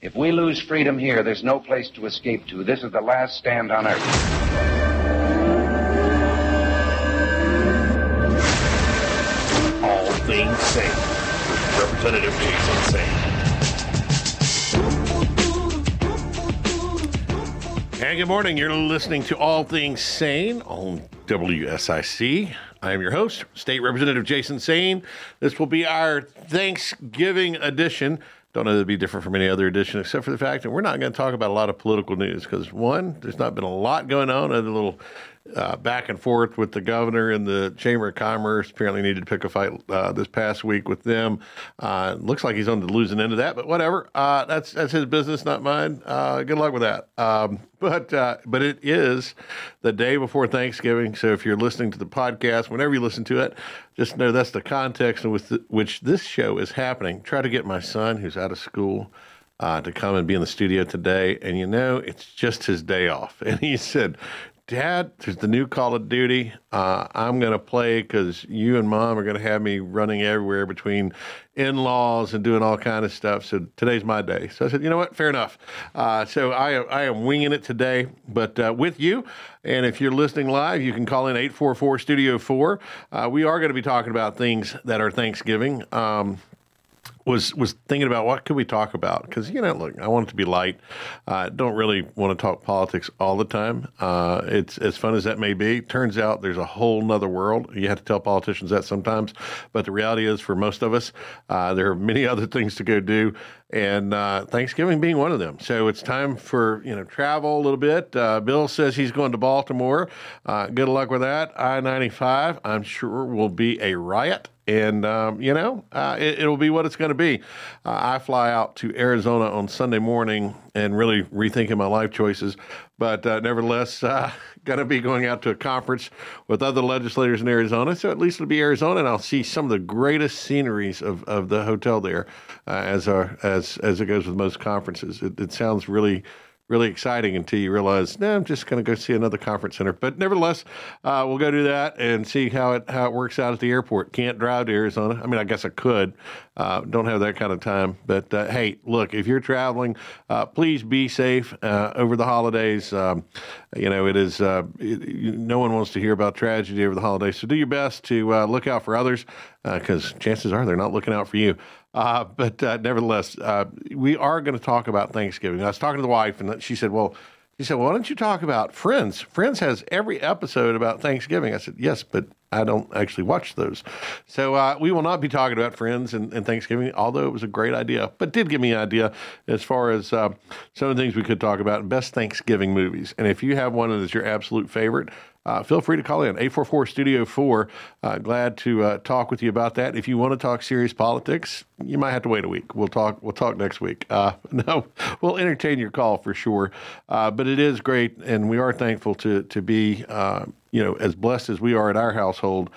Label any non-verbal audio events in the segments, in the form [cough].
If we lose freedom here, there's no place to escape to. This is the last stand on earth. All things Saine. Representative Jason Saine. And good morning. You're listening to All Things Saine on WSIC. I am your host, State Representative Jason Saine. This will be our Thanksgiving edition. Don't know that it'd be different from any other edition, except for the fact that we're not going to talk about a lot of political news because one, there's not been a lot going on. Other little uh, back and forth with the governor and the Chamber of Commerce. Apparently, needed to pick a fight uh, this past week with them. Uh, looks like he's on the losing end of that, but whatever. Uh, that's that's his business, not mine. Uh, good luck with that. Um, [laughs] but uh, but it is the day before Thanksgiving, so if you're listening to the podcast, whenever you listen to it, just know that's the context in which, the, which this show is happening. Try to get my son, who's out of school. to come and be in the studio today. And you know, it's just his day off. [laughs] And he said, Dad, there's the new Call of Duty. Uh, I'm going to play because you and Mom are going to have me running everywhere between in-laws and doing all kind of stuff. So today's my day. So I said, you know what? Fair enough. Uh, so I, I am winging it today, but uh, with you. And if you're listening live, you can call in 844 Studio 4. Uh, we are going to be talking about things that are Thanksgiving. Um, was was thinking about what could we talk about because you know look I want it to be light. I uh, don't really want to talk politics all the time. Uh, it's as fun as that may be. Turns out there's a whole nother world. You have to tell politicians that sometimes, but the reality is for most of us, uh, there are many [laughs] other things to go do, and uh, Thanksgiving being one of them. So it's time for you know travel a little bit. Uh, Bill says he's going to Baltimore. Uh, good luck with that. I ninety five. I'm sure will be a riot and um, you know uh, it, will be what it's going to be. Uh, I fly out to Arizona on Sunday morning and really rethinking my life choices, but uh, nevertheless, uh, [laughs] going to be going out to a conference with other legislators in Arizona. So at least it'll be Arizona, and I'll see some of the greatest sceneries of, of the hotel there, uh, as our as as it goes with most conferences. It, it sounds really really exciting until you realize, no, I'm just going to go see another conference center. But nevertheless, uh, we'll go do that and see how it how it works out at the airport. Can't drive to Arizona. I mean, I guess I could. Uh, don't have that kind of time. But uh, hey, look, if you're traveling, uh, please be safe uh, over the holidays. Um, you know, it is uh, it, no one wants to hear about tragedy over the holidays. So do your best to look out for others because chances are they're not looking out for you. Uh, but uh, nevertheless, uh, we are going to talk about Thanksgiving. I was talking to the wife, and she said, "Well." She said, well, "Why don't you talk about Friends? Friends has every episode about Thanksgiving." I said, "Yes, but I don't actually watch those, so uh, we will not be talking about Friends and, and, Thanksgiving. Although it was a great idea, but did give me an idea as far as uh, some of the things we could talk about. And best Thanksgiving movies, and if you have one that is your absolute favorite, uh, feel free to call in 844 Studio 4. Uh, glad to uh, talk with you about that. If you want to talk serious politics, you might have to wait a week. We'll talk. We'll talk next week. Uh, [laughs] no, we'll entertain your call for sure. Uh, but it is great, and we are thankful to to be uh, you know as blessed as we are at our household.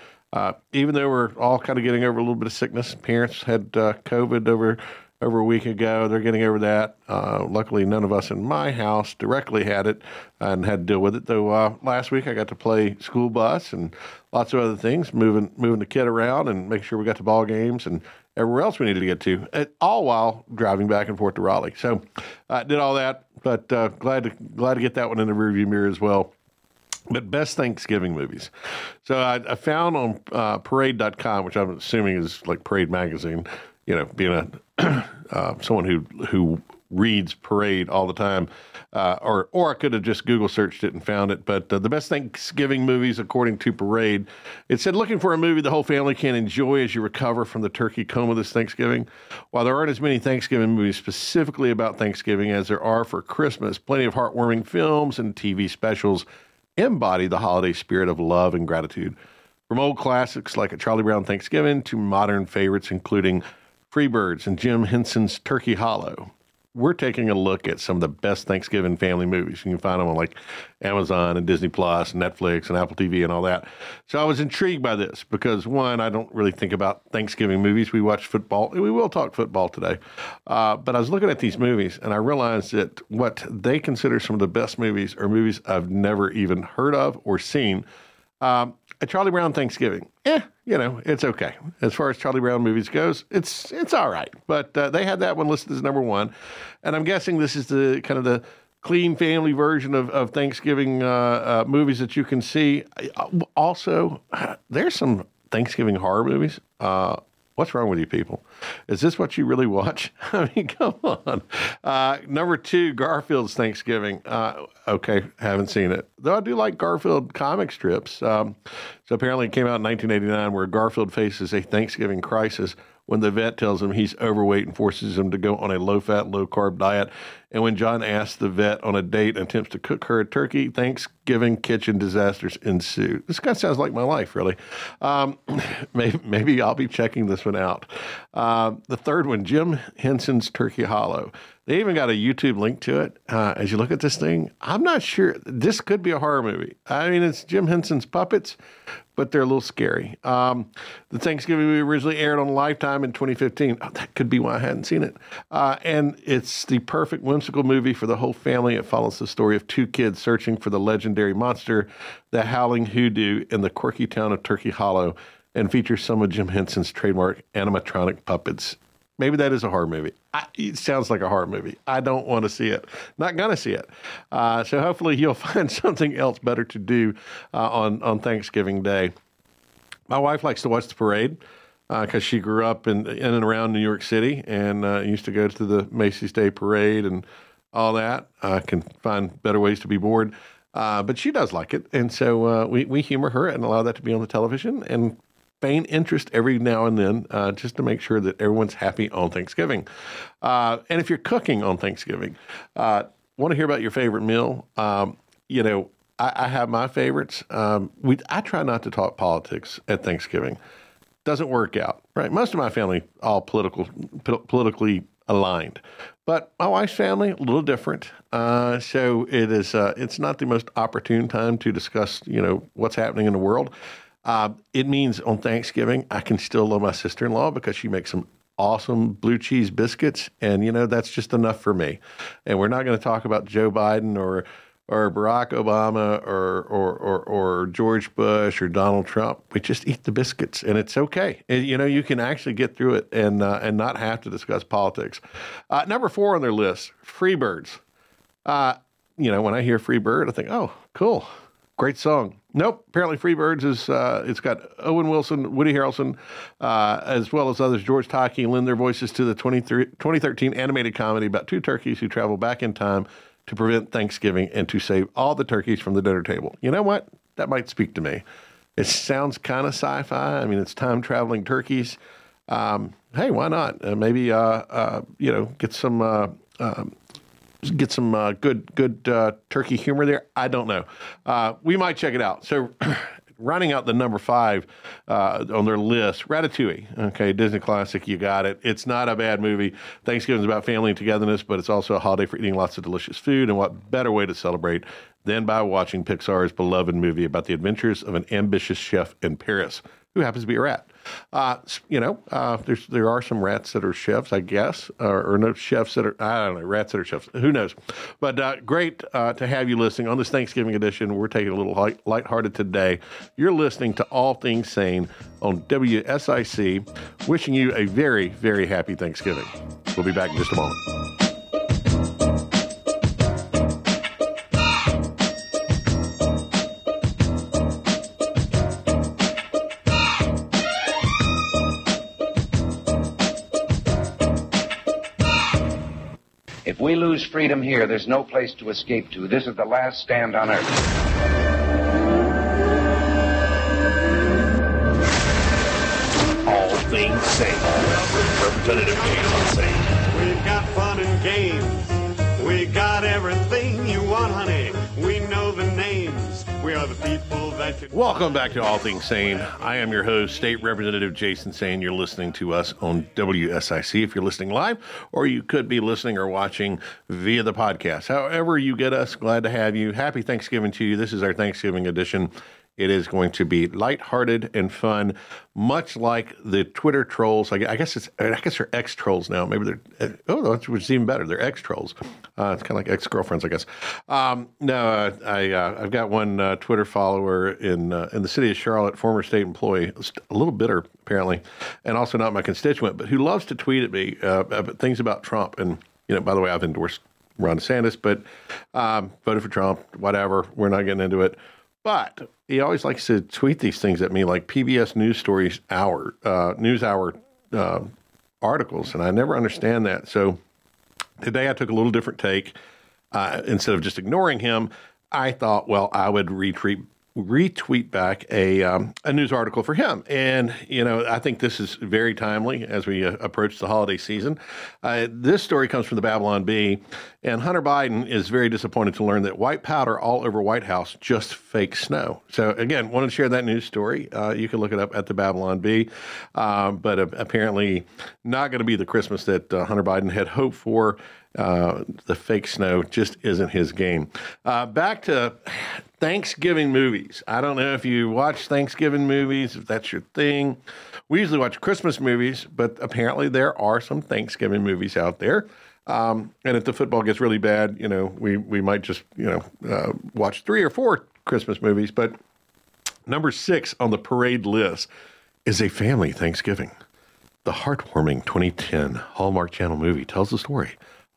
even though we're all kind of getting over a little bit of sickness, parents had COVID over over a week ago. They're getting over that. Uh, luckily, none of us in my house directly had it and had to deal with it. Though uh, last week I got to play school bus and lots of other things, moving moving the kid around and making sure we got to ball games and everywhere else we needed to get to, all while driving back and forth to Raleigh. So I uh, did all that, but uh, glad to glad to get that one in the rearview mirror as well but best Thanksgiving movies. So I, I found on uh, parade.com, which I'm assuming is like Parade Magazine, you know, being a [clears throat] uh, someone who who reads Parade all the time, uh, or or I could have just Google searched it and found it. But uh, the best Thanksgiving movies, according to Parade, it said looking for a movie the whole family can enjoy as you recover from the turkey coma this Thanksgiving. While there aren't as many Thanksgiving movies specifically about Thanksgiving as there are for Christmas, plenty of heartwarming films and TV specials embody the holiday spirit of love and gratitude. From old classics like A Charlie Brown Thanksgiving to modern favorites including Freebirds and Jim Henson's Turkey Hollow. We're taking a look at some of the best Thanksgiving family movies. You can find them on like Amazon and Disney Plus, and Netflix and Apple TV and all that. So I was intrigued by this because one, I don't really think about Thanksgiving movies. We watch football. We will talk football today, uh, but I was looking at these movies and I realized that what they consider some of the best movies are movies I've never even heard of or seen. Um, a Charlie Brown Thanksgiving. Eh, you know, it's okay as far as Charlie Brown movies goes. It's it's all right, but uh, they had that one listed as number one, and I'm guessing this is the kind of the clean family version of, of Thanksgiving uh, uh, movies that you can see. Also, there's some Thanksgiving horror movies. What's wrong with you people? Is this what you really watch? [laughs] I mean, come on. Uh, number two, Garfield's Thanksgiving. Uh, okay, haven't seen it. Though I do like Garfield comic strips. Um, so apparently it came out in 1989 where Garfield faces a Thanksgiving crisis when the vet tells him he's overweight and forces him to go on a low fat, low carb diet. And when John asks the vet on a date and attempts to cook her a turkey, Thanksgiving kitchen disasters ensue. This kind of sounds like my life, really. Um, [clears throat] maybe, maybe, I'll be checking this one out. Uh, the third one, Jim Henson's Turkey Hollow. They even got a YouTube link to it. Uh, as you look at this thing, I'm not sure. This could be a horror movie. I mean, it's Jim Henson's puppets, but they're a little scary. Um, the Thanksgiving movie originally aired on Lifetime in 2015. Oh, that could be why I hadn't seen it. Uh, and it's the perfect whimsical movie for the whole family. It follows the story of two kids searching for the legendary monster, the Howling Hoodoo, in the quirky town of Turkey Hollow, and features some of Jim Henson's trademark animatronic puppets. Maybe that is a horror movie. I, it sounds like a horror movie. I don't want to see it. Not gonna see it. Uh, so hopefully you'll [laughs] find something else better to do uh, on on Thanksgiving Day. My wife likes to watch the parade because uh, she grew up in in and around New York City and uh, used to go to the Macy's Day Parade and all that. I can find better ways to be bored. Uh, but she does like it, and so uh, we we humor her and allow that to be on the television. And feign interest every now and then uh, just to make sure that everyone's happy on Thanksgiving. Uh, and if you're cooking on Thanksgiving, uh, want to hear about your favorite meal? Um, you know, I, I, have my favorites. Um, we I try not to talk politics at Thanksgiving. Doesn't work out, right? Most of my family all political, politically aligned, but my wife's family a little different. Uh, so it is. Uh, it's not the most opportune time to discuss, you know, what's happening in the world. Uh, it means on Thanksgiving, I can still love my sister in law because she makes some awesome blue cheese biscuits. And, you know, that's just enough for me. And we're not going to talk about Joe Biden or, or Barack Obama or, or, or, or, George Bush or Donald Trump. We just eat the biscuits and it's okay. And, you know, you can actually get through it and, uh, and not have to discuss politics. Uh, number four on their list, Freebirds. Uh, you know, when I hear Free Bird, I think, oh, cool. Great song. Nope. Apparently, Freebirds is uh, it's got Owen Wilson, Woody Harrelson, uh, as well as others. George Takei lend their voices to the 2013 animated comedy about two turkeys who travel back in time to prevent Thanksgiving and to save all the turkeys from the dinner table. You know what? That might speak to me. It sounds kind of sci-fi. I mean, it's time traveling turkeys. Um, hey, why not? Uh, maybe uh, uh, you know get some uh, um, get some uh, good good uh, turkey humor there. I don't know. Uh, we might check it out. So. [clears throat] running out the number five uh, on their list, Ratatouille. Okay, Disney classic. You got it. It's not a bad movie. Thanksgiving is about family and togetherness, but it's also a holiday for eating lots of delicious food. And what better way to celebrate than by watching Pixar's beloved movie about the adventures of an ambitious chef in Paris who happens to be a rat? Uh, you know, uh, there's there are some rats that are chefs, I guess, or, or, no chefs that are I don't know rats that are chefs. Who knows? But uh, great uh, to have you listening on this Thanksgiving edition. We're taking a little light, lighthearted today. You're listening to All Things Saine on WSIC. Wishing you a very very happy Thanksgiving. We'll be back in just a moment. Lose freedom here, there's no place to escape to. This is the last stand on earth. All things Saine. Representative Jason Saine. We've got fun and games. We got everything Welcome back to All Things Saine. I am your host, State Representative Jason Saine. You're listening to us on WSIC if you're listening live, or you could be listening or watching via the podcast. However, you get us, glad to have you. Happy Thanksgiving to you. This is our Thanksgiving edition. It is going to be lighthearted and fun, much like the Twitter trolls. I guess it's I guess they're ex trolls now. Maybe they're oh, that's which is even better. They're ex trolls. Uh, it's kind of like ex girlfriends, I guess. Um, no, uh, I uh, I've got one uh, Twitter follower in uh, in the city of Charlotte, former state employee, a little bitter apparently, and also not my constituent, but who loves to tweet at me uh, about things about Trump. And you know, by the way, I've endorsed Ron DeSantis, but um, voted for Trump. Whatever. We're not getting into it. But he always likes to tweet these things at me, like PBS News Stories hour, uh, News Hour uh, articles, and I never understand that. So today I took a little different take. Uh, instead of just ignoring him, I thought, well, I would retweet retweet back a um, a news article for him, and you know I think this is very timely as we uh, approach the holiday season. Uh, this story comes from the Babylon Bee, and Hunter Biden is very disappointed to learn that white powder all over White House just fake snow. So again, wanted to share that news story. Uh, you can look it up at the Babylon Bee, um, but apparently not going to be the Christmas that uh, Hunter Biden had hoped for. Uh, the fake snow just isn't his game. Uh, back to Thanksgiving movies. I don't know if you watch Thanksgiving movies, if that's your thing. We usually watch Christmas movies, but apparently there are some Thanksgiving movies out there. Um, and if the football gets really bad, you know, we, we might just, you know, uh, watch three or four Christmas movies. But number six on the parade list is A Family Thanksgiving. The heartwarming 2010 Hallmark Channel movie tells the story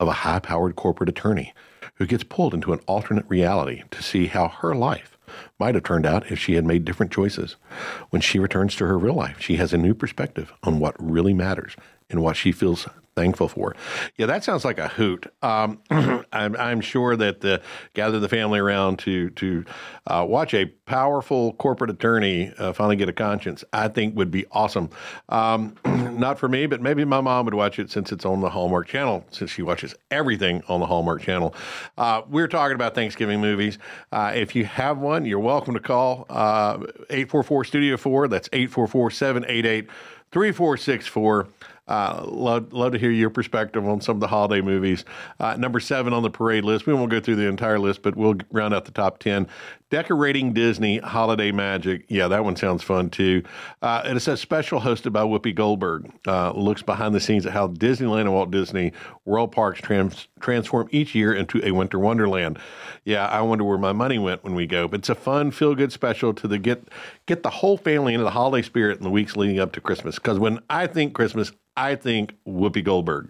of a high powered corporate attorney who gets pulled into an alternate reality to see how her life might have turned out if she had made different choices. When she returns to her real life, she has a new perspective on what really matters and what she feels thankful for. Yeah, that sounds like a hoot. Um, [clears throat] I'm, I'm, sure that the, gather the family around to to uh, watch a powerful corporate attorney uh, finally get a conscience. I think would be awesome. Um, [clears throat] not for me, but maybe my mom would watch it since it's on the Hallmark Channel. Since she watches everything on the Hallmark Channel. Uh, we're talking about Thanksgiving movies. Uh, if you have one, you're welcome to call uh, eight four four Studio Four. That's eight four four seven eight eight three four six four. Uh, love, love to hear your perspective on some of the holiday movies. Uh, number seven on the parade list. We won't go through the entire list, but we'll round out the top 10. Decorating Disney Holiday Magic. Yeah, that one sounds fun too. Uh, and special hosted by Whoopi Goldberg. Uh, looks behind the scenes at how Disneyland and Walt Disney World Parks trans- transform each year into a winter wonderland. Yeah, I wonder where my money went when we go. But it's a fun, feel good special to the get get the whole family into the holiday spirit in the weeks leading up to Christmas. Because when I think Christmas, I think Whoopi Goldberg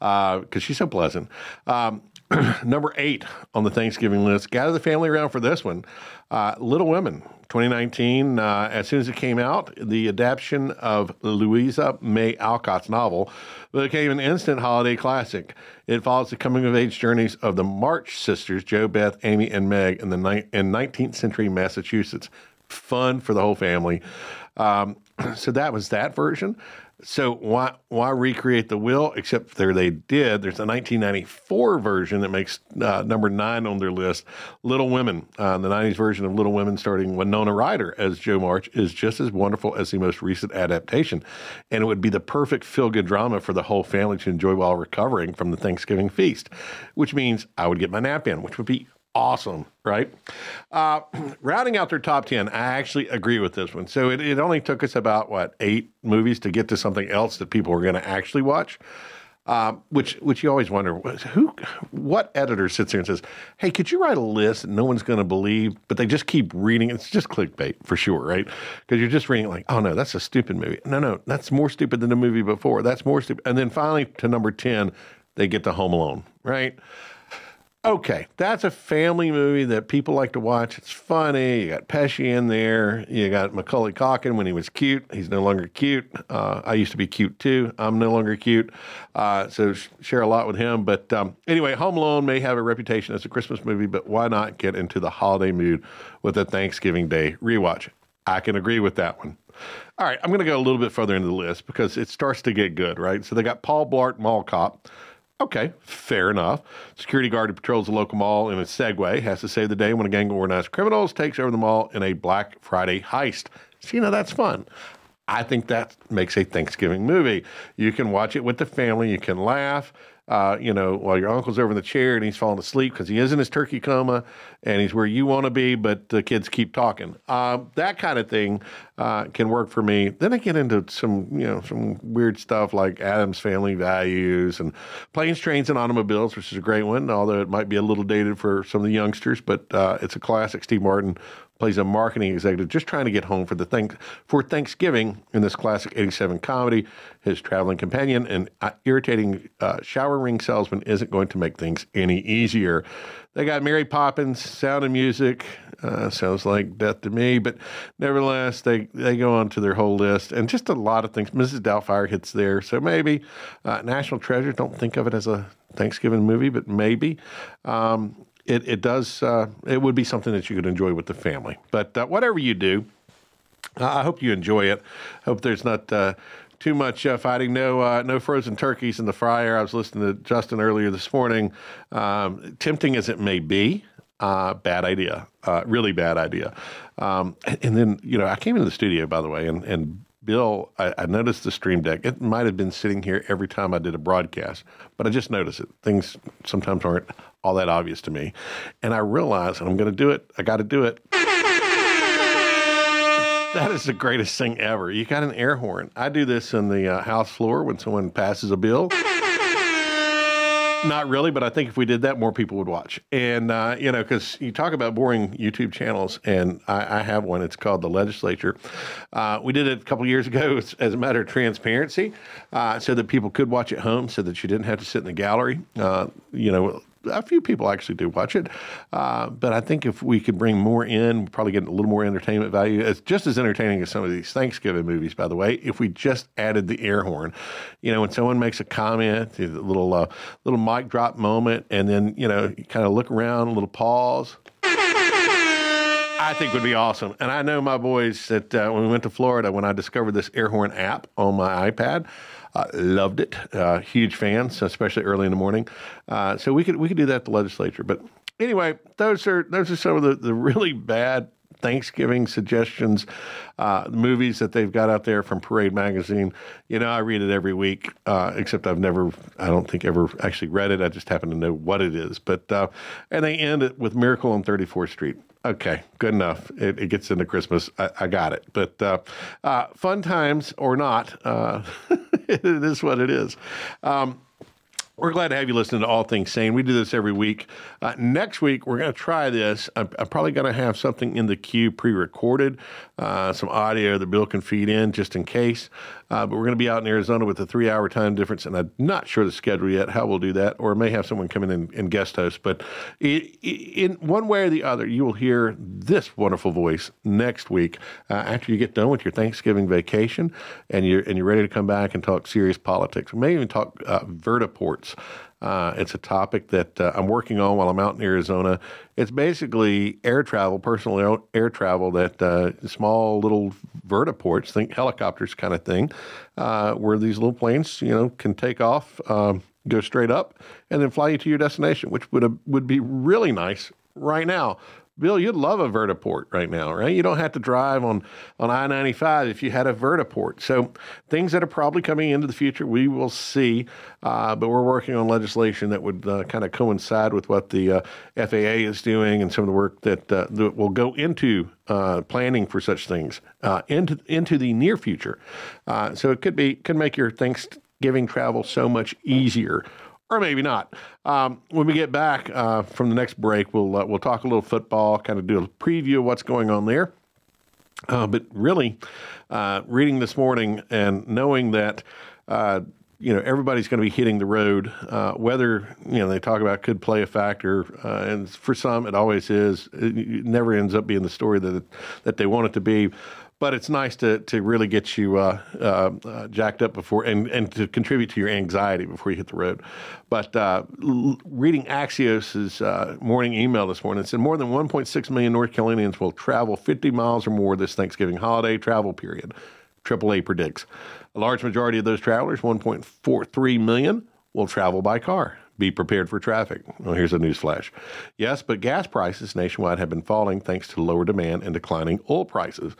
because uh, she's so pleasant. Um, [clears throat] number eight on the Thanksgiving list. Gather the family around for this one. Uh, Little Women, 2019. Uh, as soon as it came out, the adaptation of Louisa May Alcott's novel became an instant holiday classic. It follows the coming of age journeys of the March sisters, Jo, Beth, Amy, and Meg, in the ni- in 19th century Massachusetts. Fun for the whole family. Um, [clears throat] so that was that version. So why why recreate the wheel? Except there they did. There's a 1994 version that makes uh, number nine on their list. Little Women, uh, the 90s version of Little Women, starting Winona Ryder as Jo March, is just as wonderful as the most recent adaptation, and it would be the perfect feel good drama for the whole family to enjoy while recovering from the Thanksgiving feast. Which means I would get my nap in, which would be awesome, right? Uh, [clears throat] rounding out their top 10, I actually agree with this one. So it, it only took us about, what, eight movies to get to something else that people were going to actually watch. Uh, which which you always wonder who what editor sits there and says, "Hey, could you write a list that no one's going to believe?" But they just keep reading. It's just clickbait for sure, right? Because you're just reading like, "Oh no, that's a stupid movie." No, no, that's more stupid than the movie before. That's more stupid. And then finally to number ten, they get to Home Alone, right? Okay, that's a family movie that people like to watch. It's funny. You got Pesci in there. You got Macaulay Culkin when he was cute. He's no longer cute. Uh, I used to be cute too. I'm no longer cute. Uh, so share a lot with him. But um, anyway, Home Alone may have a reputation as a Christmas movie, but why not get into the holiday mood with a Thanksgiving Day rewatch? I can agree with that one. All right, I'm going to go a little bit further into the list because it starts to get good, right? So they got Paul Blart Mall Cop. Okay, fair enough. Security guard who patrols the local mall in a Segway has to save the day when a gang of organized criminals takes over the mall in a Black Friday heist. You know, that's fun. I think that makes a Thanksgiving movie. You can watch it with the family, you can laugh. Uh, you know, while your uncle's over in the chair and he's falling asleep because he is in his turkey coma and he's where you want to be, but the kids keep talking. Uh, that kind of thing uh, can work for me. Then I get into some, you know, some weird stuff like Addams Family Values and Planes, Trains, and Automobiles, which is a great one, although it might be a little dated for some of the youngsters, but uh, it's a classic. Steve Martin plays a marketing executive just trying to get home for the thank- for Thanksgiving in this classic 87 comedy. His traveling companion and uh, irritating uh, shower ring salesman isn't going to make things any easier. They got Mary Poppins, Sound of Music, uh, sounds like death to me, but nevertheless, they, they go on to their whole list and just a lot of things. Mrs. Doubtfire hits there, so maybe uh, National Treasure. Don't think of it as a Thanksgiving movie, but maybe. Um, it, it does, uh, it would be something that you could enjoy with the family. But uh, whatever you do, I hope you enjoy it. Hope there's not uh, too much uh, fighting. No, uh, no frozen turkeys in the fryer. I was listening to Justin earlier this morning. Um, tempting as it may be, uh, bad idea. Uh, really bad idea. Um, and, and, then you know, I came into the studio by the way, and and Bill, I, I, noticed the stream deck. It might have been sitting here every time I did a broadcast, but I just noticed it. Things sometimes aren't all that obvious to me. And I realized, and I'm going to do it, I got to do it. [laughs] That is the greatest thing ever. You got an air horn. I do this in the uh, house floor when someone passes a bill. Not really, but I think if we did that, more people would watch. And, uh, you know, because you talk about boring YouTube channels, and I, I have one. It's called The Legislature. Uh, we did it a couple years ago as, as, a matter of transparency uh, so that people could watch at home so that you didn't have to sit in the gallery. Uh, you know, a few people actually do watch it. Uh, but I think if we could bring more in, we'd probably get a little more entertainment value. It's just as entertaining as some of these Thanksgiving movies, by the way. If we just added the air horn, you know, when someone makes a comment, a little uh, little mic drop moment, and then you know, you kind of look around, a little pause. I think would be awesome. And I know my boys that uh, when we went to Florida, when I discovered this air horn app on my iPad, uh, loved it. Uh, huge fans, especially early in the morning. Uh, so we could we could do that at the legislature. But anyway, those are those are some of the, the really bad Thanksgiving suggestions, uh, movies that they've got out there from Parade Magazine. You know, I read it every week, uh, except I've never, I don't think ever actually read it. I just happen to know what it is. But uh, and they end it with Miracle on 34th Street. Okay, good enough. It, it gets into Christmas. I, I got it. But uh, uh, fun times or not, uh, [laughs] it is what it is. Um, we're glad to have you listening to All Things Saine. We do this every week. Uh, next week, we're going to try this. I'm, I'm probably going to have something in the queue pre recorded, uh, some audio that Bill can feed in just in case. Uh, but we're going to be out in Arizona with a three hour time difference, and I'm not sure the schedule yet, how we'll do that, or may have someone come in and, and guest host. But in, in, one way or the other, you will hear this wonderful voice next week uh, after you get done with your Thanksgiving vacation and you're, and you're ready to come back and talk serious politics. We may even talk uh, vertiports. Uh, it's a topic that uh, I'm working on while I'm out in Arizona. It's basically air travel, personal air, travel, that uh, small little vertiports, think helicopters kind of thing, uh, where these little planes, you know, can take off, um, go straight up, and then fly you to your destination, which would would be really nice right now. Bill, you'd love a vertiport right now, right? You don't have to drive on, on I 95 if you had a vertiport. So, things that are probably coming into the future, we will see. Uh, but we're working on legislation that would uh, kind of coincide with what the uh, FAA is doing and some of the work that, uh, that will go into uh, planning for such things uh, into, into the near future. so, it could be could make your Thanksgiving travel so much easier or maybe not. Um, when we get back uh, from the next break, we'll uh, we'll talk a little football, kind of do a preview of what's going on there. Uh, but really, uh, reading this morning and knowing that uh, you know everybody's going to be hitting the road, uh, whether you know they talk about could play a factor, and for some it always is. It never ends up being the story that that they want it to be but it's nice to to really get you uh, uh, uh, jacked up before and and to contribute to your anxiety before you hit the road. But uh, l- reading Axios's uh, morning email this morning, it said more than 1.6 million North Carolinians will travel 50 miles or more this Thanksgiving holiday travel period. AAA predicts a large majority of those travelers, 1.43 million, will travel by car. Be prepared for traffic. Well, here's a news flash. Yes, but gas prices nationwide have been falling thanks to lower demand and declining oil prices.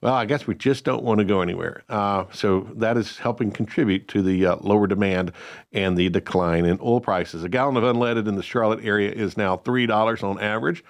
Well, I guess we just don't want to go anywhere. Uh, so that is helping contribute to the uh, lower demand and the decline in oil prices. A gallon of unleaded in the Charlotte area is now $3 on average,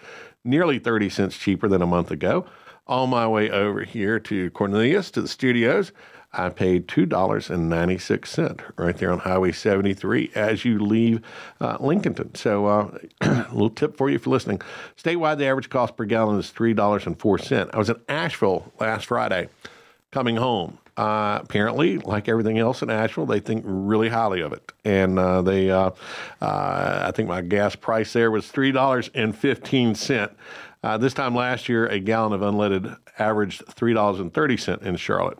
nearly 30 cents cheaper than a month ago. On my way over here to Cornelius to the studios, I paid $2.96 right there on Highway 73 as you leave uh, Lincolnton. So, uh, a [clears throat] little tip for you for listening. Statewide, the average cost per gallon is $3.04. I was in Asheville last Friday coming home. Uh, apparently, like everything else in Asheville, they think really highly of it, and uh, they, uh, uh I think my gas price there was three dollars and fifteen cent. Uh, this time last year, a gallon of unleaded averaged $3.30 in Charlotte.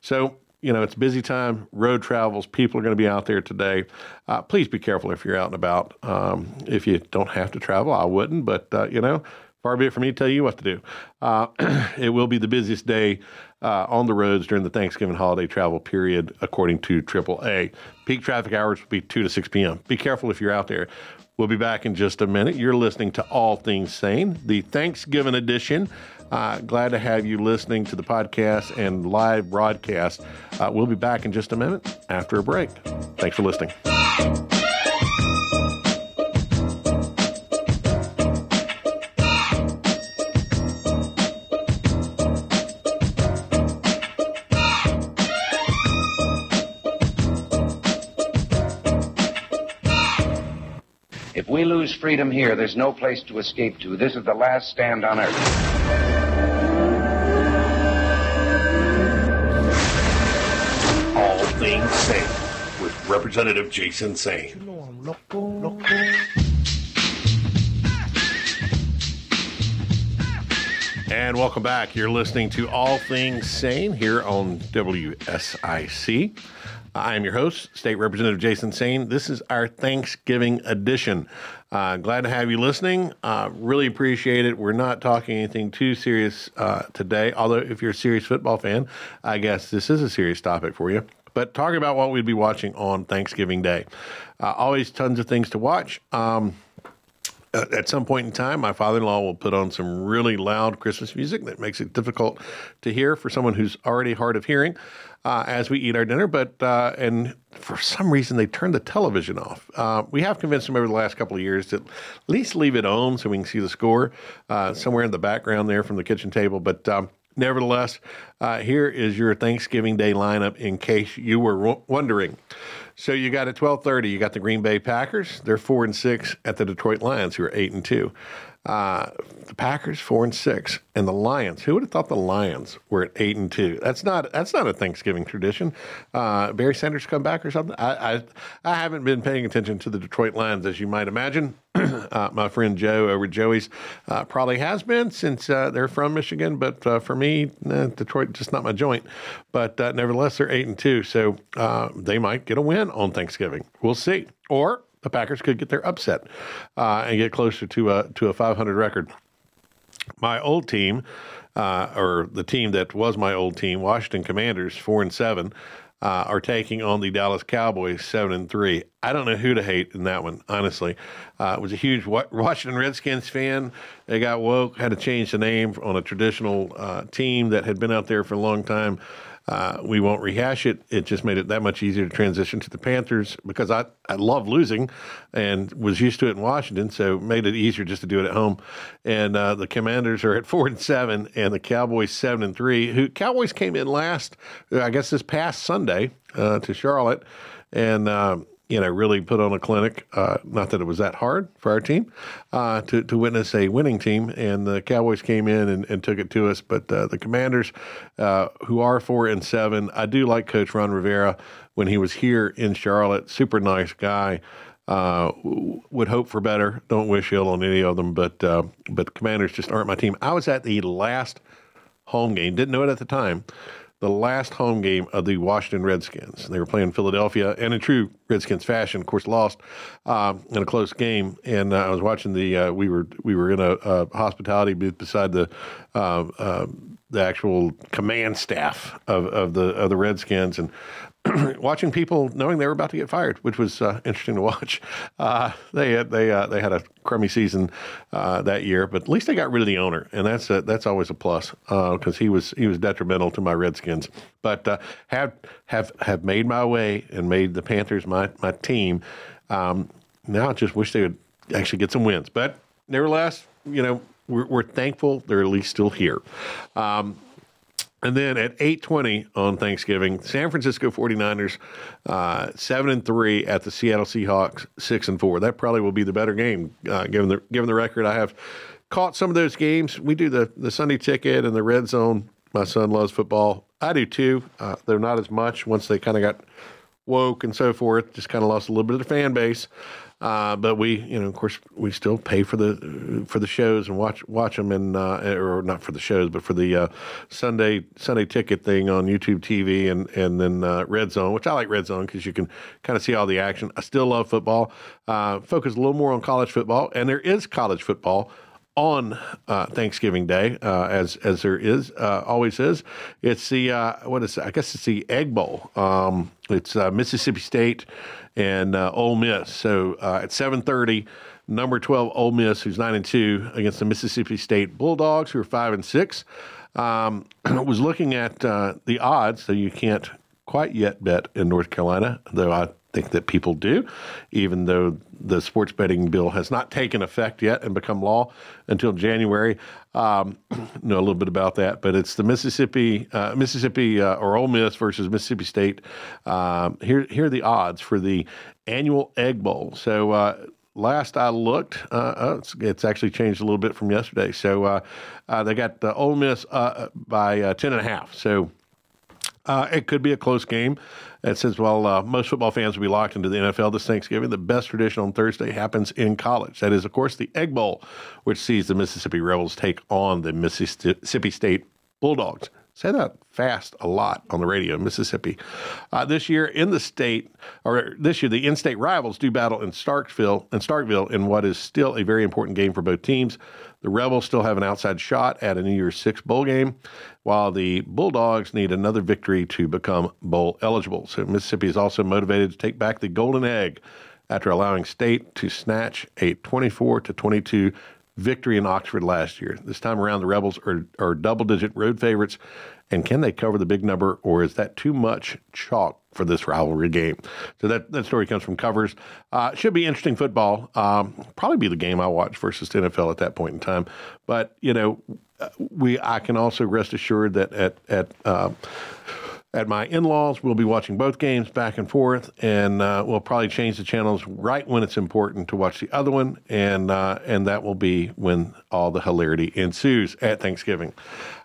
So, you know, it's busy time, road travels, people are going to be out there today. Uh, please be careful if you're out and about. Um, if you don't have to travel, I wouldn't, but, uh, you know, far be it for me to tell you what to do. Uh, [clears throat] it will be the busiest day uh, on the roads during the Thanksgiving holiday travel period, according to AAA. Peak traffic hours will be 2 to 6 p.m. Be careful if you're out there. We'll be back in just a minute. You're listening to All Things Saine, the Thanksgiving edition. Uh, glad to have you listening to the podcast and live broadcast. Uh, we'll be back in just a minute after a break. Thanks for listening. If we lose freedom here, there's no place to escape to. This is the last stand on earth. All things Saine with Representative Jason Saine. And welcome back. You're listening to All Things Saine here on WSIC. I am your host, State Representative Jason Saine. This is our Thanksgiving edition. Uh, glad to have you listening. Uh, really appreciate it. We're not talking anything too serious uh, today, although, if you're a serious football fan, I guess this is a serious topic for you but talking about what we'd be watching on Thanksgiving Day. Uh, always tons of things to watch. Um, at some point in time, my father in law will put on some really loud Christmas music that makes it difficult to hear for someone who's already hard of hearing uh, as we eat our dinner. But, uh, and for some reason, they turned the television off. Uh, we have convinced them over the last couple of years to at least leave it on so we can see the score uh, somewhere in the background there from the kitchen table. But, um, Nevertheless, uh, here is your Thanksgiving Day lineup in case you were wondering. So you got at twelve thirty, you got the Green Bay Packers. They're four and six at the Detroit Lions, who are eight and two. Uh, the Packers four and six, and the Lions. Who would have thought the Lions were at eight and two? That's not that's not a Thanksgiving tradition. Uh, Barry Sanders come back or something. I, I, I haven't been paying attention to the Detroit Lions as you might imagine. [clears throat] uh, my friend Joe over Joey's uh, probably has been since uh, they're from Michigan, but uh, for me, Detroit just not my joint. But nevertheless, they're eight and two, so they might get a win on Thanksgiving. We'll see. Or the Packers could get their upset uh, and get closer to a to a 500 record. My old team, uh, or the team that was my old team, Washington Commanders, four and seven, uh, are taking on the Dallas Cowboys, seven and three. I don't know who to hate in that one, honestly. Uh, was a huge Washington Redskins fan. They got woke, had to change the name on a traditional uh, team that had been out there for a long time. Uh, we won't rehash it. It just made it that much easier to transition to the Panthers because I, I love losing and was used to it in Washington, so made it easier just to do it at home. And uh, the Commanders are at four and seven, and the Cowboys seven and three. Who Cowboys came in last, I guess, this past Sunday uh, to Charlotte, and um, you know, really put on a clinic. Uh, not that it was that hard for our team uh, to, to witness a winning team. And the Cowboys came in and, and took it to us. But uh, the Commanders, uh, who are four and seven, I do like Coach Ron Rivera when he was here in Charlotte. Super nice guy. Uh, would hope for better. Don't wish ill on any of them, but uh, but Commanders just aren't my team. I was at the last home game. Didn't know it at the time the last home game of the Washington Redskins. They were playing Philadelphia, and in true Redskins fashion, of course, lost um, in a close game. And uh, I was watching the. Uh, we were we were in a, a hospitality booth beside the uh, the actual command staff of, of the of the Redskins, and [clears throat] watching people knowing they were about to get fired, which was uh, interesting to watch. [laughs] Uh, they had they uh, they had a crummy season uh, that year, but at least they got rid of the owner, and that's a, that's always a plus because he was he was detrimental to my Redskins. But have have have made my way and made the Panthers my my team. Um, now I just wish they would actually get some wins, but nevertheless, you know we're, we're thankful they're at least still here. Um, and then at 8:20 on Thanksgiving, San Francisco 49ers uh, 7 and 3 at the Seattle Seahawks 6 and 4. That probably will be the better game uh, given the given the record I have caught some of those games. We do the the Sunday ticket and the red zone. My son loves football. I do too. Uh, they're not as much once they kind of got woke and so forth. Just kind of lost a little bit of the fan base. Uh, but we, you know, of course, we still pay for the for the shows and watch watch them, and uh, or not for the shows, but for the uh, Sunday Sunday ticket thing on YouTube TV and and then uh, Red Zone, which I like Red Zone because you can kind of see all the action. I still love football. Uh, focus a little more on college football, and there is college football on uh, Thanksgiving Day, uh, as as there is uh, always is. It's the uh, what is? I guess it's the Egg Bowl. Um, it's uh, Mississippi State and uh, Ole Miss. So at seven thirty, number twelve Ole Miss, who's nine and two, against the Mississippi State Bulldogs, who are five and six. Um, [clears throat] was looking at the odds, so you can't quite yet bet in North Carolina, though I think that people do, even though the sports betting bill has not taken effect yet and become law until January. Um, [clears throat] know a little bit about that, but it's the Mississippi, uh, Mississippi uh, or Ole Miss versus Mississippi State. Um, here, here are the odds for the annual Egg Bowl. So. Uh, last I looked, uh, uh, it's, it's, actually changed a little bit from yesterday. So uh, uh, they got the Ole Miss by uh, ten and a half. So it could be a close game. It says, well, uh, most football fans will be locked into the NFL this Thanksgiving. The best tradition on Thursday happens in college. That is, of course, the Egg Bowl, which sees the Mississippi Rebels take on the Mississippi State Bulldogs. Say that fast a lot on the radio, in Mississippi. Uh, this year in the state, or this year, the in-state rivals do battle in Starkville, in Starkville in what is still a very important game for both teams. The Rebels still have an outside shot at a New Year's Six bowl game, while the Bulldogs need another victory to become bowl eligible. So Mississippi is also motivated to take back the golden egg after allowing State to snatch a 24 to 22 victory in Oxford last year. This time around, the Rebels are, are double digit road favorites. And can they cover the big number, or is that too much chalk for this rivalry game? So that, that story comes from Covers. Uh, should be interesting football. Um, probably be the game I watch versus NFL at that point in time. But, you know, we I can also rest assured that at, at, uh, at my in-laws. We'll be watching both games back and forth, and uh, we'll probably change the channels right when it's important to watch the other one, and uh, and that will be when all the hilarity ensues at Thanksgiving.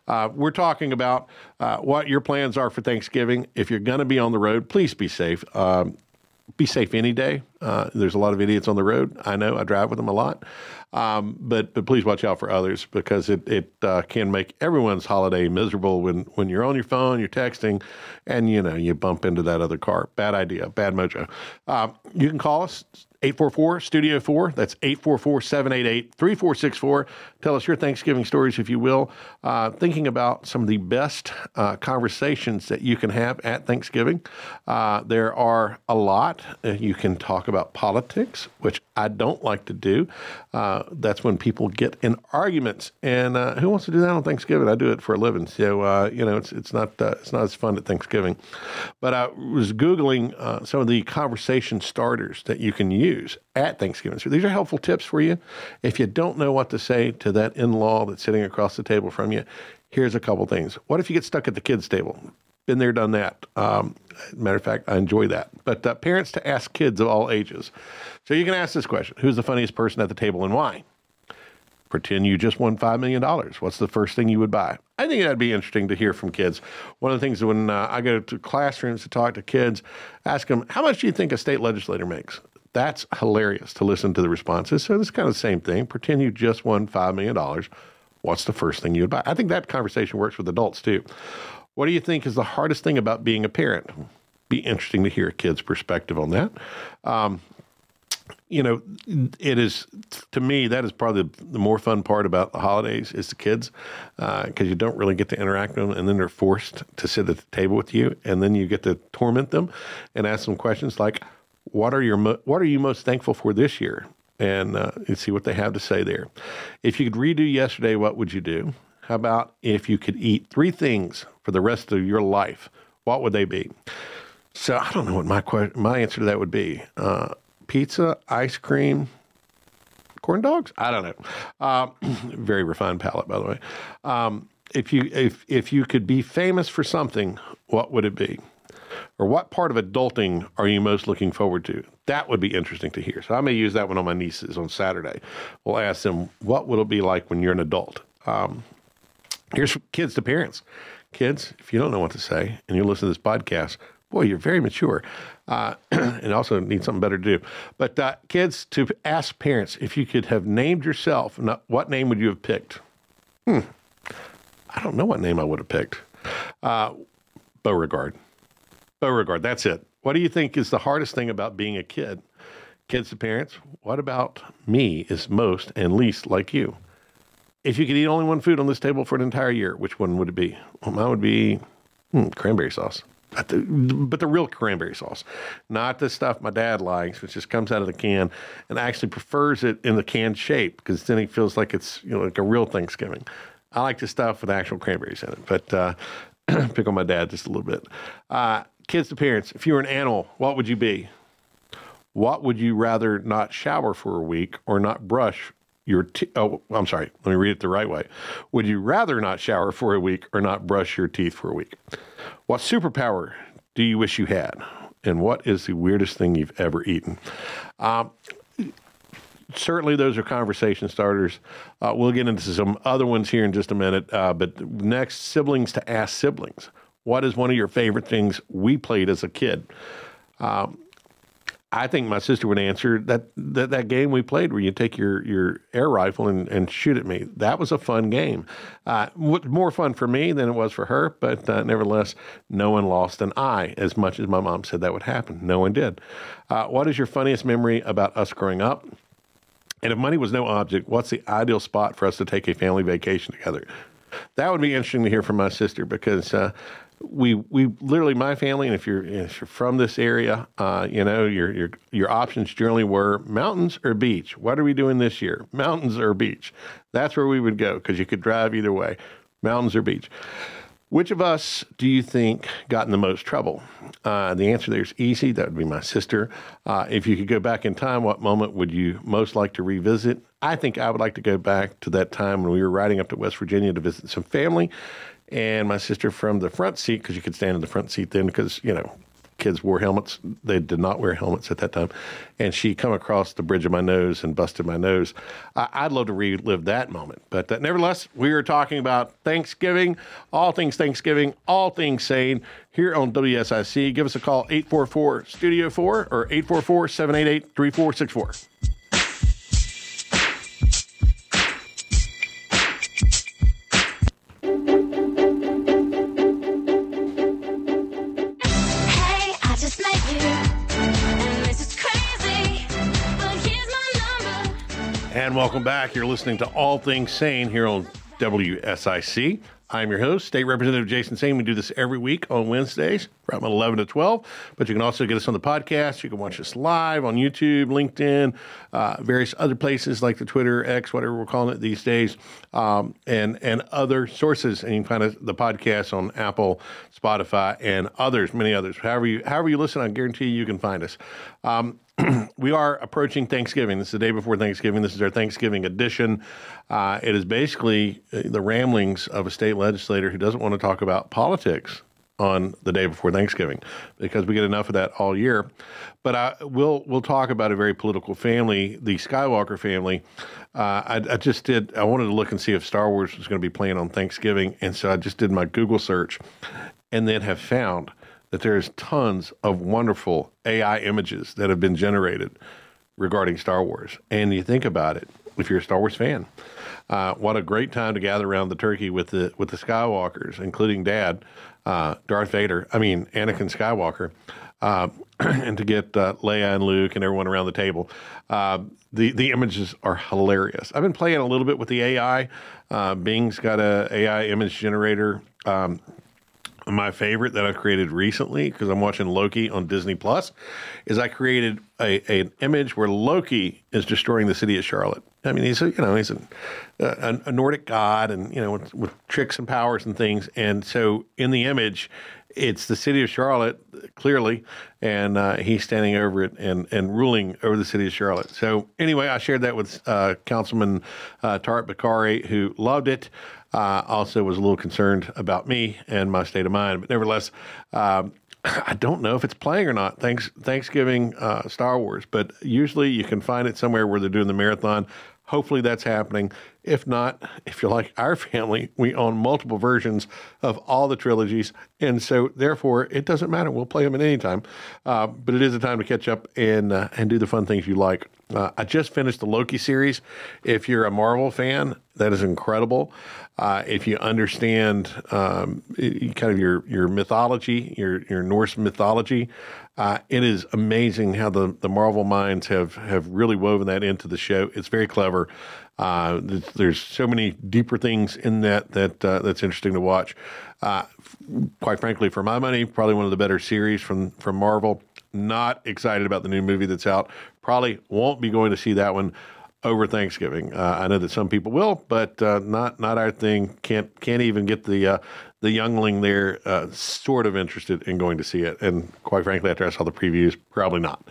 Uh, we're talking about uh, what your plans are for Thanksgiving. If you're going to be on the road, please be safe. Um, be safe any day. Uh, there's a lot of idiots on the road. I know. I drive with them a lot. Um, but but please watch out for others because it it uh, can make everyone's holiday miserable when when you're on your phone, you're texting, and you know you bump into that other car. Bad idea, bad mojo. Uh, you can call us 844 Studio 4. That's 844 788 3464. Tell us your Thanksgiving stories, if you will. Uh, thinking about some of the best uh, conversations that you can have at Thanksgiving. Uh, there are a lot. Uh, you can talk about politics, which I don't like to do. Uh, that's when people get in arguments. And uh, who wants to do that on Thanksgiving? I do it for a living. So, you know, it's, it's, not, it's not as fun at Thanksgiving. But I was Googling some of the conversation starters that you can use use at Thanksgiving. So these are helpful tips for you. If you don't know what to say to that in law that's sitting across the table from you, here's a couple things. What if you get stuck at the kids' table? Been there, done that. Um, matter of fact, I enjoy that. But uh, parents to ask kids of all ages. So you can ask this question Who's the funniest person at the table and why? Pretend you just won $5 million. What's the first thing you would buy? I think that'd be interesting to hear from kids. One of the things when uh, I go to classrooms to talk to kids, ask them, How much do you think a state legislator makes? That's hilarious to listen to the responses. So it's kind of the same thing. Pretend you just won $5 million. What's the first thing you would buy? I think that conversation works with adults too. What do you think is the hardest thing about being a parent? Be interesting to hear a kid's perspective on that. Um, you know, it is to me that is probably the, more fun part about the holidays is the kids because uh, you don't really get to interact with them, and then they're forced to sit at the table with you, and then you get to torment them and ask them questions like, "What are your What are you most thankful for this year?" and uh, see what they have to say there. If you could redo yesterday, what would you do? How about if you could eat three things for the rest of your life? What would they be? So I don't know what my question, my answer to that would be. Uh, pizza, ice cream, corn dogs. I don't know. Uh, [clears throat] very refined palate, by the way. Um, if you if if you could be famous for something, what would it be? Or what part of adulting are you most looking forward to? That would be interesting to hear. So I may use that one on my nieces on Saturday. We'll ask them, what will it be like when you're an adult? Um, here's kids to parents. Kids, if you don't know what to say and you listen to this podcast, boy, you're very mature uh, [clears throat] and also need something better to do. But uh, kids, to ask parents if you could have named yourself, what name would you have picked? Hmm. I don't know what name I would have picked. Uh, Beauregard. Beauregard, that's it. What do you think is the hardest thing about being a kid? Kids to parents, what about me is most and least like you? If you could eat only one food on this table for an entire year, which one would it be? Well, mine would be hmm, cranberry sauce. But the, but the real cranberry sauce, not the stuff my dad likes, which just comes out of the can, and actually prefers it in the can shape because then he feels like it's you know like a real Thanksgiving. I like the stuff with actual cranberries in it, but uh, [clears throat] pick on my dad just a little bit. Uh, kids to parents, if you were an animal, what would you be? What would you rather not shower for a week or not brush your teeth? Oh, I'm sorry. Let me read it the right way. Would you rather not shower for a week or not brush your teeth for a week? What superpower do you wish you had? And what is the weirdest thing you've ever eaten? Um, certainly, those are conversation starters. Uh, we'll get into some other ones here in just a minute. Uh, but next, siblings to ask siblings. What is one of your favorite things we played as a kid? Um, I think my sister would answer that, that that game we played where you take your, your air rifle and, and shoot at me. That was a fun game. Uh, more fun for me than it was for her, but uh, nevertheless, no one lost an eye as much as my mom said that would happen. No one did. Uh, what is your funniest memory about us growing up? And if money was no object, what's the ideal spot for us to take a family vacation together? That would be interesting to hear from my sister because uh, we we literally my family, and if you're if you're from this area, uh, you know your your your options generally were mountains or beach. What are we doing this year? Mountains or beach? That's where we would go because you could drive either way, mountains or beach. Which of us do you think got in the most trouble? Uh, the answer there is easy. That would be my sister. Uh, if you could go back in time, what moment would you most like to revisit? I think I would like to go back to that time when we were riding up to West Virginia to visit some family and my sister from the front seat because you could stand in the front seat then because you know kids wore helmets. They did not wear helmets at that time, and she come across the bridge of my nose and busted my nose. I, would love to relive that moment, but uh, nevertheless, we are talking about Thanksgiving, all things Thanksgiving, all things Saine here on WSIC. Give us a call 844 Studio 4 or 844 788 3464. And welcome back. You're listening to All Things Saine here on WSIC. I'm your host, State Representative Jason Saine. We do this every week on Wednesdays from 11 to 12. But you can also get us on the podcast. You can watch us live on YouTube, LinkedIn, uh, various other places like the Twitter, X, whatever we're calling it these days, um, and and other sources. And you can find the podcast on Apple, Spotify, and others, many others. However you however you listen, I guarantee you, can find us. Um, [clears throat] we are approaching Thanksgiving. This is the day before Thanksgiving. This is our Thanksgiving edition. Uh, it is basically uh, the ramblings of a state legislator who doesn't want to talk about politics on the day before Thanksgiving because we get enough of that all year. But I, we'll we'll talk about a very political family, the Skywalker family. Uh, I, I, just did. I wanted to look and see if Star Wars was going to be playing on Thanksgiving, and so I just did my Google search, and then have found that there's tons of wonderful AI images that have been generated regarding Star Wars. And you think about it, if you're a Star Wars fan, uh, what a great time to gather around the turkey with the with the Skywalkers, including Dad, uh, Darth Vader. I mean Anakin Skywalker. uh, [clears throat] and to get uh, Leia and Luke and everyone around the table. Uh, the the images are hilarious. I've been playing a little bit with the AI. Uh, Bing's got a AI image generator. Um, my favorite that I've created recently because I'm watching Loki on Disney Plus is I created a, a, an image where Loki is destroying the city of Charlotte. I mean, he's a, you know he's a, a, Nordic god and you know with, with, tricks and powers and things. And so in the image, it's the city of Charlotte clearly, and uh, he's standing over it and and ruling over the city of Charlotte. So anyway, I shared that with uh, Councilman uh, Tariq Bokhari, who loved it. Uh, also was a little concerned about me and my state of mind, but nevertheless. Um, [clears throat] I don't know if it's playing or not. Thanks, Thanksgiving uh, Star Wars, but usually you can find it somewhere where they're doing the marathon. Hopefully that's happening. If not, if you're like our [laughs] family, we own multiple versions of all the trilogies. And so, therefore, it doesn't matter. We'll play them at any time. Uh, but it is a time to catch up and, uh, and do the fun things you like. Uh, I just finished the Loki series. If you're a Marvel fan, that is incredible. Uh, if you understand um, kind of your, your mythology, your, your Norse mythology, uh, it is amazing how the, the Marvel minds have, have really woven that into the show. It's very clever. Uh, there's so many deeper things in that that uh, that's interesting to watch. Uh, quite frankly, for my money, probably one of the better series from from Marvel. Not excited about the new movie that's out. Probably won't be going to see that one over Thanksgiving. Uh, I know that some people will, but uh, not not our thing. Can't can't even get the uh, the youngling there uh, sort of interested in going to see it. And quite frankly, after I saw the previews, probably not.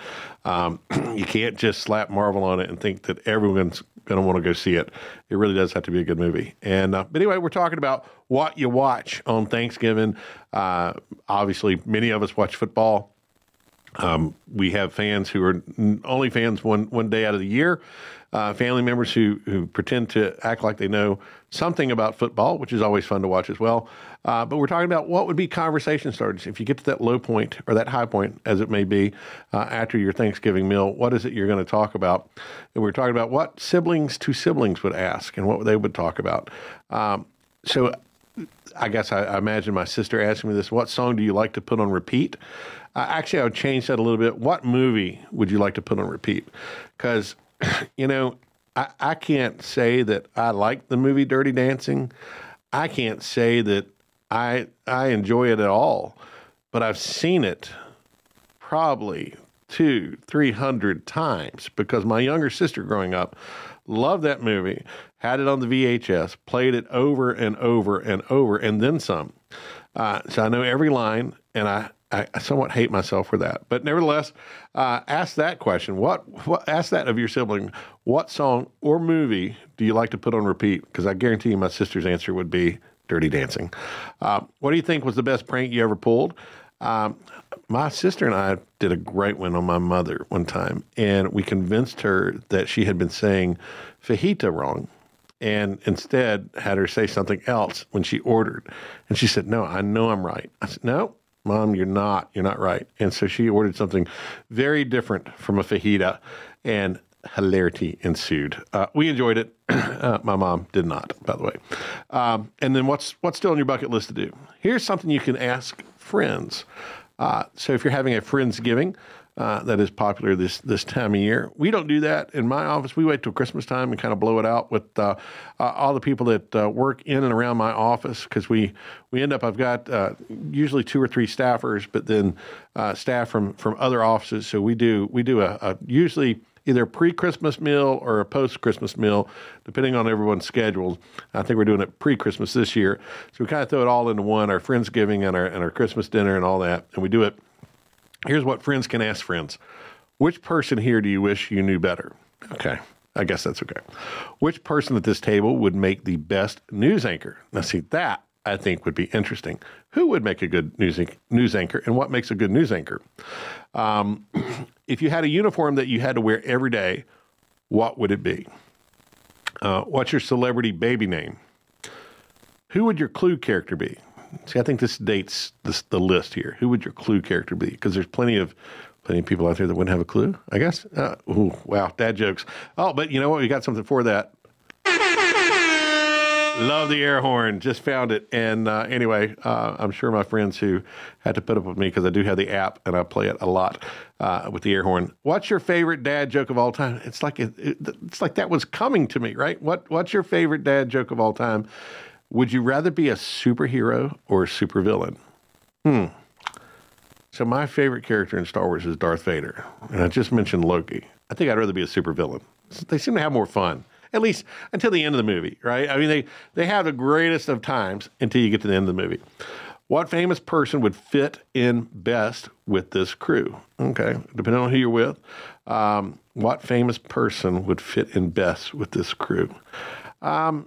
Um, [clears throat] you can't just slap Marvel on it and think that everyone's going to want to go see it. It really does have to be a good movie. And uh, but anyway, we're talking about what you watch on Thanksgiving. Uh, obviously, many of us watch football. Um, we have fans who are only fans one one day out of the year. Uh, family members who who pretend to act like they know something about football, which is always fun to watch as well. Uh, but we're talking about what would be conversation starters if you get to that low point or that high point, as it may be, uh, after your Thanksgiving meal. What is it you're going to talk about? And we're talking about what siblings to siblings would ask and what they would talk about. Um, so I guess I, I, imagine my sister asking me this: What song do you like to put on repeat? Uh, actually, I would change that a little bit. What movie would you like to put on repeat? Because [coughs] you know, I, I can't say that I like the movie Dirty Dancing. I can't say that I I enjoy it at all, but I've seen it probably two, three hundred times because my younger sister growing up loved that movie, had it on the VHS, played it over and over and over, and then some. Uh, so I know every line, and I I, somewhat hate myself for that. But nevertheless, uh, ask that question. What, what? Ask that of your sibling. What song or movie do you like to put on repeat? Because I guarantee you, my sister's answer would be Dirty Dancing. Uh, what do you think was the best prank you ever pulled? Um, my sister and I did a great one on my mother one time, and we convinced her that she had been saying fajita wrong and instead had her say something else when she ordered. And she said, No, I know I'm right. I said, No, Mom, you're not. You're not right. And so she ordered something very different from a fajita, and hilarity ensued. Uh, we enjoyed it. [clears throat] uh, my mom did not, by the way. Um, and then what's what's still on your bucket list to do? Here's something you can ask friends. Uh, so if you're having a friendsgiving, uh, that is popular this this time of year. We don't do that in my office. We wait till Christmas time and kind of blow it out with uh, uh, all the people that uh, work in and around my office because we we end up. I've got uh, usually two or three staffers, but then staff from from other offices. So we do we do a, a usually either pre-Christmas meal or a post-Christmas meal, depending on everyone's schedules. I think we're doing it pre-Christmas this year, so we kind of throw it all into one: our Friendsgiving and our and our Christmas dinner and all that, and we do it Here's what friends can ask friends Which person here do you wish you knew better? Okay. I guess that's okay. Which person at this table would make the best news anchor? Now, see, that I think would be interesting. Who would make a good news, news anchor and what makes a good news anchor? Um, [clears throat] if you had a uniform that you had to wear every day, what would it be? Uh, what's your celebrity baby name? Who would your clue character be? See, I think this dates this, the list here. Who would your clue character be? Because there's plenty of plenty of people out there that wouldn't have a clue. I guess. Uh, ooh, wow, dad jokes. Oh, but you know what? We got something for that. Love the air horn. Just found it. And uh, anyway, uh, I'm sure my friends who had to put up with me because I do have the app and I play it a lot uh, with the air horn. What's your favorite dad joke of all time? It's like it, it, it's like that was coming to me, right? What What's your favorite dad joke of all time? Would you rather be a superhero or a supervillain? Hmm. So my favorite character in Star Wars is Darth Vader, and I just mentioned Loki. I think I'd rather be a supervillain. They seem to have more fun at least until the end of the movie, right? I mean, they, they have the greatest of times until you get to the end of the movie. What famous person would fit in best with this crew? Okay, depending on who you're with. Um, what famous person would fit in best with this crew? Um,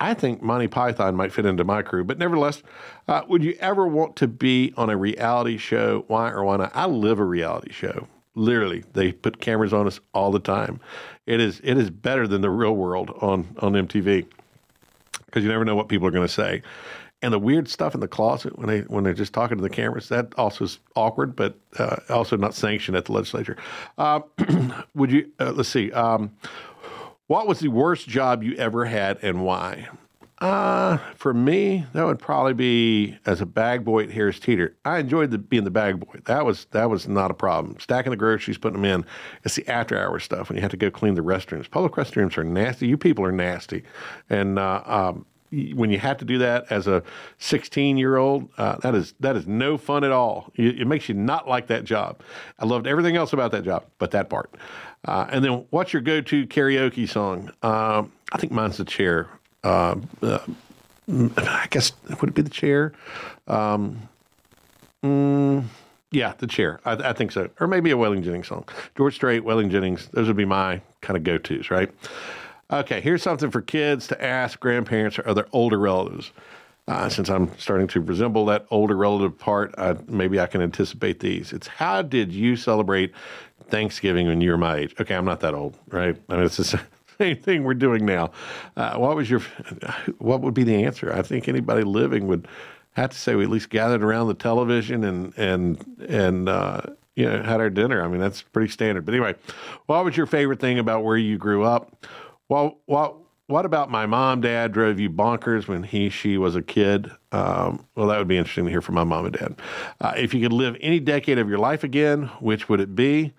I think Monty Python might fit into my crew, but nevertheless, uh, would you ever want to be on a reality show? Why or why not? I live a reality show. Literally, they put cameras on us all the time. It is it is better than the real world on on MTV because you never know what people are going to say. And the weird stuff in the closet when they when they're just talking to the cameras that also is awkward, but uh, also not sanctioned at the legislature. Uh, [clears throat] would you? Uh, let's see. Um, what was the worst job you ever had and why? Uh, for me, that would probably be as a bag boy at Harris Teeter. I enjoyed the, being the bag boy. That was that was not a problem. Stacking the groceries, putting them in. It's the after hour stuff when you have to go clean the restrooms. Public restrooms are nasty. You people are nasty, and uh, um, when you have to do that as a 16 year old, uh, that is that is no fun at all. It, it, makes you not like that job. I loved everything else about that job, but that part. Uh, and then, what's your go to karaoke song? Um, I think mine's the chair uh, uh, I guess would it be the chair? Um, mm, yeah, the chair. I, I, think so, or maybe a Waylon Jennings song. George Strait, Waylon Jennings. Those would be my kind of go tos, right? Okay, here's something for kids to ask grandparents or other older relatives. Uh, since I'm starting to resemble that older relative part, maybe I can anticipate these. It's how did you celebrate Thanksgiving when you were my age? Okay, I'm not that old, right? I mean, it's the [laughs] same thing we're doing now. Uh, what was your, what would be the answer? I think anybody living would have to say we at least gathered around the television and and and uh, you know had our dinner. I mean that's pretty standard. But anyway, what was your favorite thing about where you grew up? Well, what what about my mom, dad drove you bonkers when he, she was a kid? Um, well, that would be interesting to hear from my mom and dad. Uh, if you could live any decade of your life again, which would it be?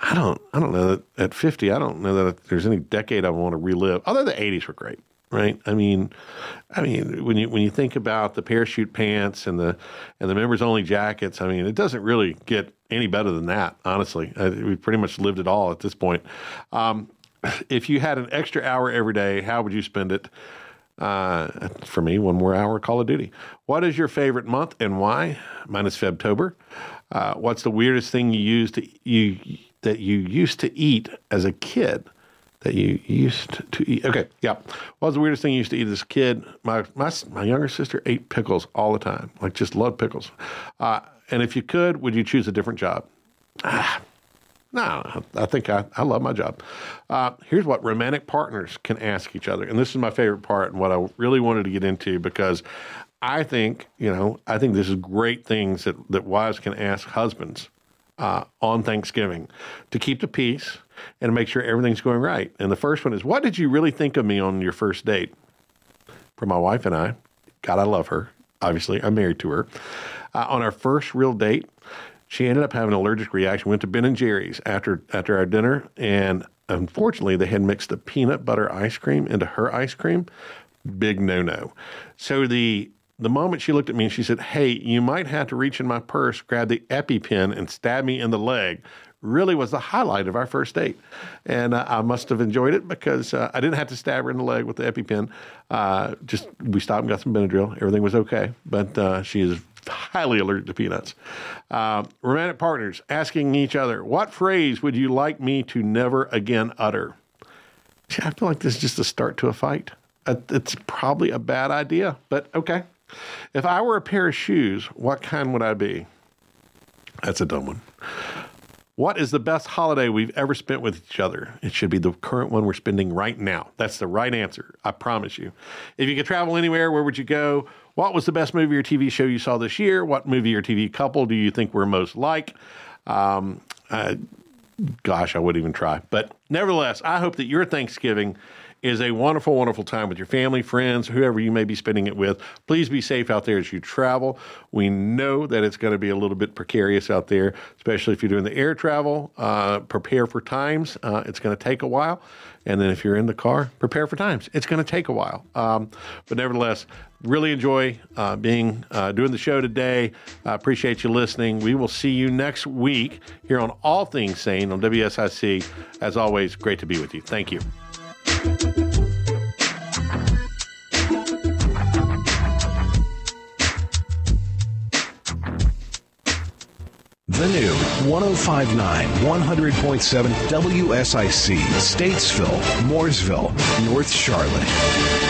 I don't I don't know that at 50 I don't know that there's any decade I want to relive. Although the 80s were great, right? I mean, I mean when you when you think about the parachute pants and the and the members only jackets, I mean, it doesn't really get any better than that, honestly. I, we pretty much lived it all at this point. Um, if you had an extra hour every day, how would you spend it? Uh, for me, one more hour Call of Duty. What is your favorite month and why? Mine is Febtober. Uh, what's the weirdest thing you used to you that you used to eat as a kid that you used to eat. Okay, yeah. What was the weirdest thing you used to eat as a kid? My my my younger sister ate pickles all the time, like just loved pickles. Uh, and if you could, would you choose a different job? Ah, no, I think I, I love my job. Uh, here's what romantic partners can ask each other, and this is my favorite part, and what I really wanted to get into because I think you know I think this is great things that that wives can ask husbands uh, on Thanksgiving to keep the peace and make sure everything's going right. And the first one is, What did you really think of me on your first date? For my wife and I, God, I love her. Obviously, I'm married to her. Uh, on our first real date, she ended up having an allergic reaction. Went to Ben and Jerry's after after our dinner, and unfortunately, they had mixed the peanut butter ice cream into her ice cream. Big no no. So the the moment she looked at me and she said, Hey, you might have to reach in my purse, grab the EpiPen, and stab me in the leg, really was the highlight of our first date. And uh, I must have enjoyed it because uh, I didn't have to stab her in the leg with the EpiPen. Uh, just we stopped and got some Benadryl. Everything was okay. But uh, she is highly allergic to peanuts. Uh, romantic partners asking each other, What phrase would you like me to never again utter? See, I feel like this is just a start to a fight. Uh, it's probably a bad idea, but okay. If I were a pair of shoes, what kind would I be? That's a dumb one. What is the best holiday we've ever spent with each other? It should be the current one we're spending right now. That's the right answer. I promise you. If you could travel anywhere, where would you go? What was the best movie or TV show you saw this year? What movie or TV couple do you think we're most like? Um, uh, gosh, I wouldn't even try. But nevertheless, I hope that your Thanksgiving is a wonderful, wonderful time with your family, friends, whoever you may be spending it with. Please be safe out there as you travel. We know that it's going to be a little bit precarious out there, especially if you're doing the air travel. Uh, prepare for times. Uh, it's going to take a while. And then if you're in the car, prepare for times. It's going to take a while. Um, but nevertheless, really enjoy uh, being uh, doing the show today. I appreciate you listening. We will see you next week here on All Things Saine on WSIC. As always, great to be with you. Thank you. The new 1059 100.7 WSIC, Statesville, Mooresville, North Charlotte.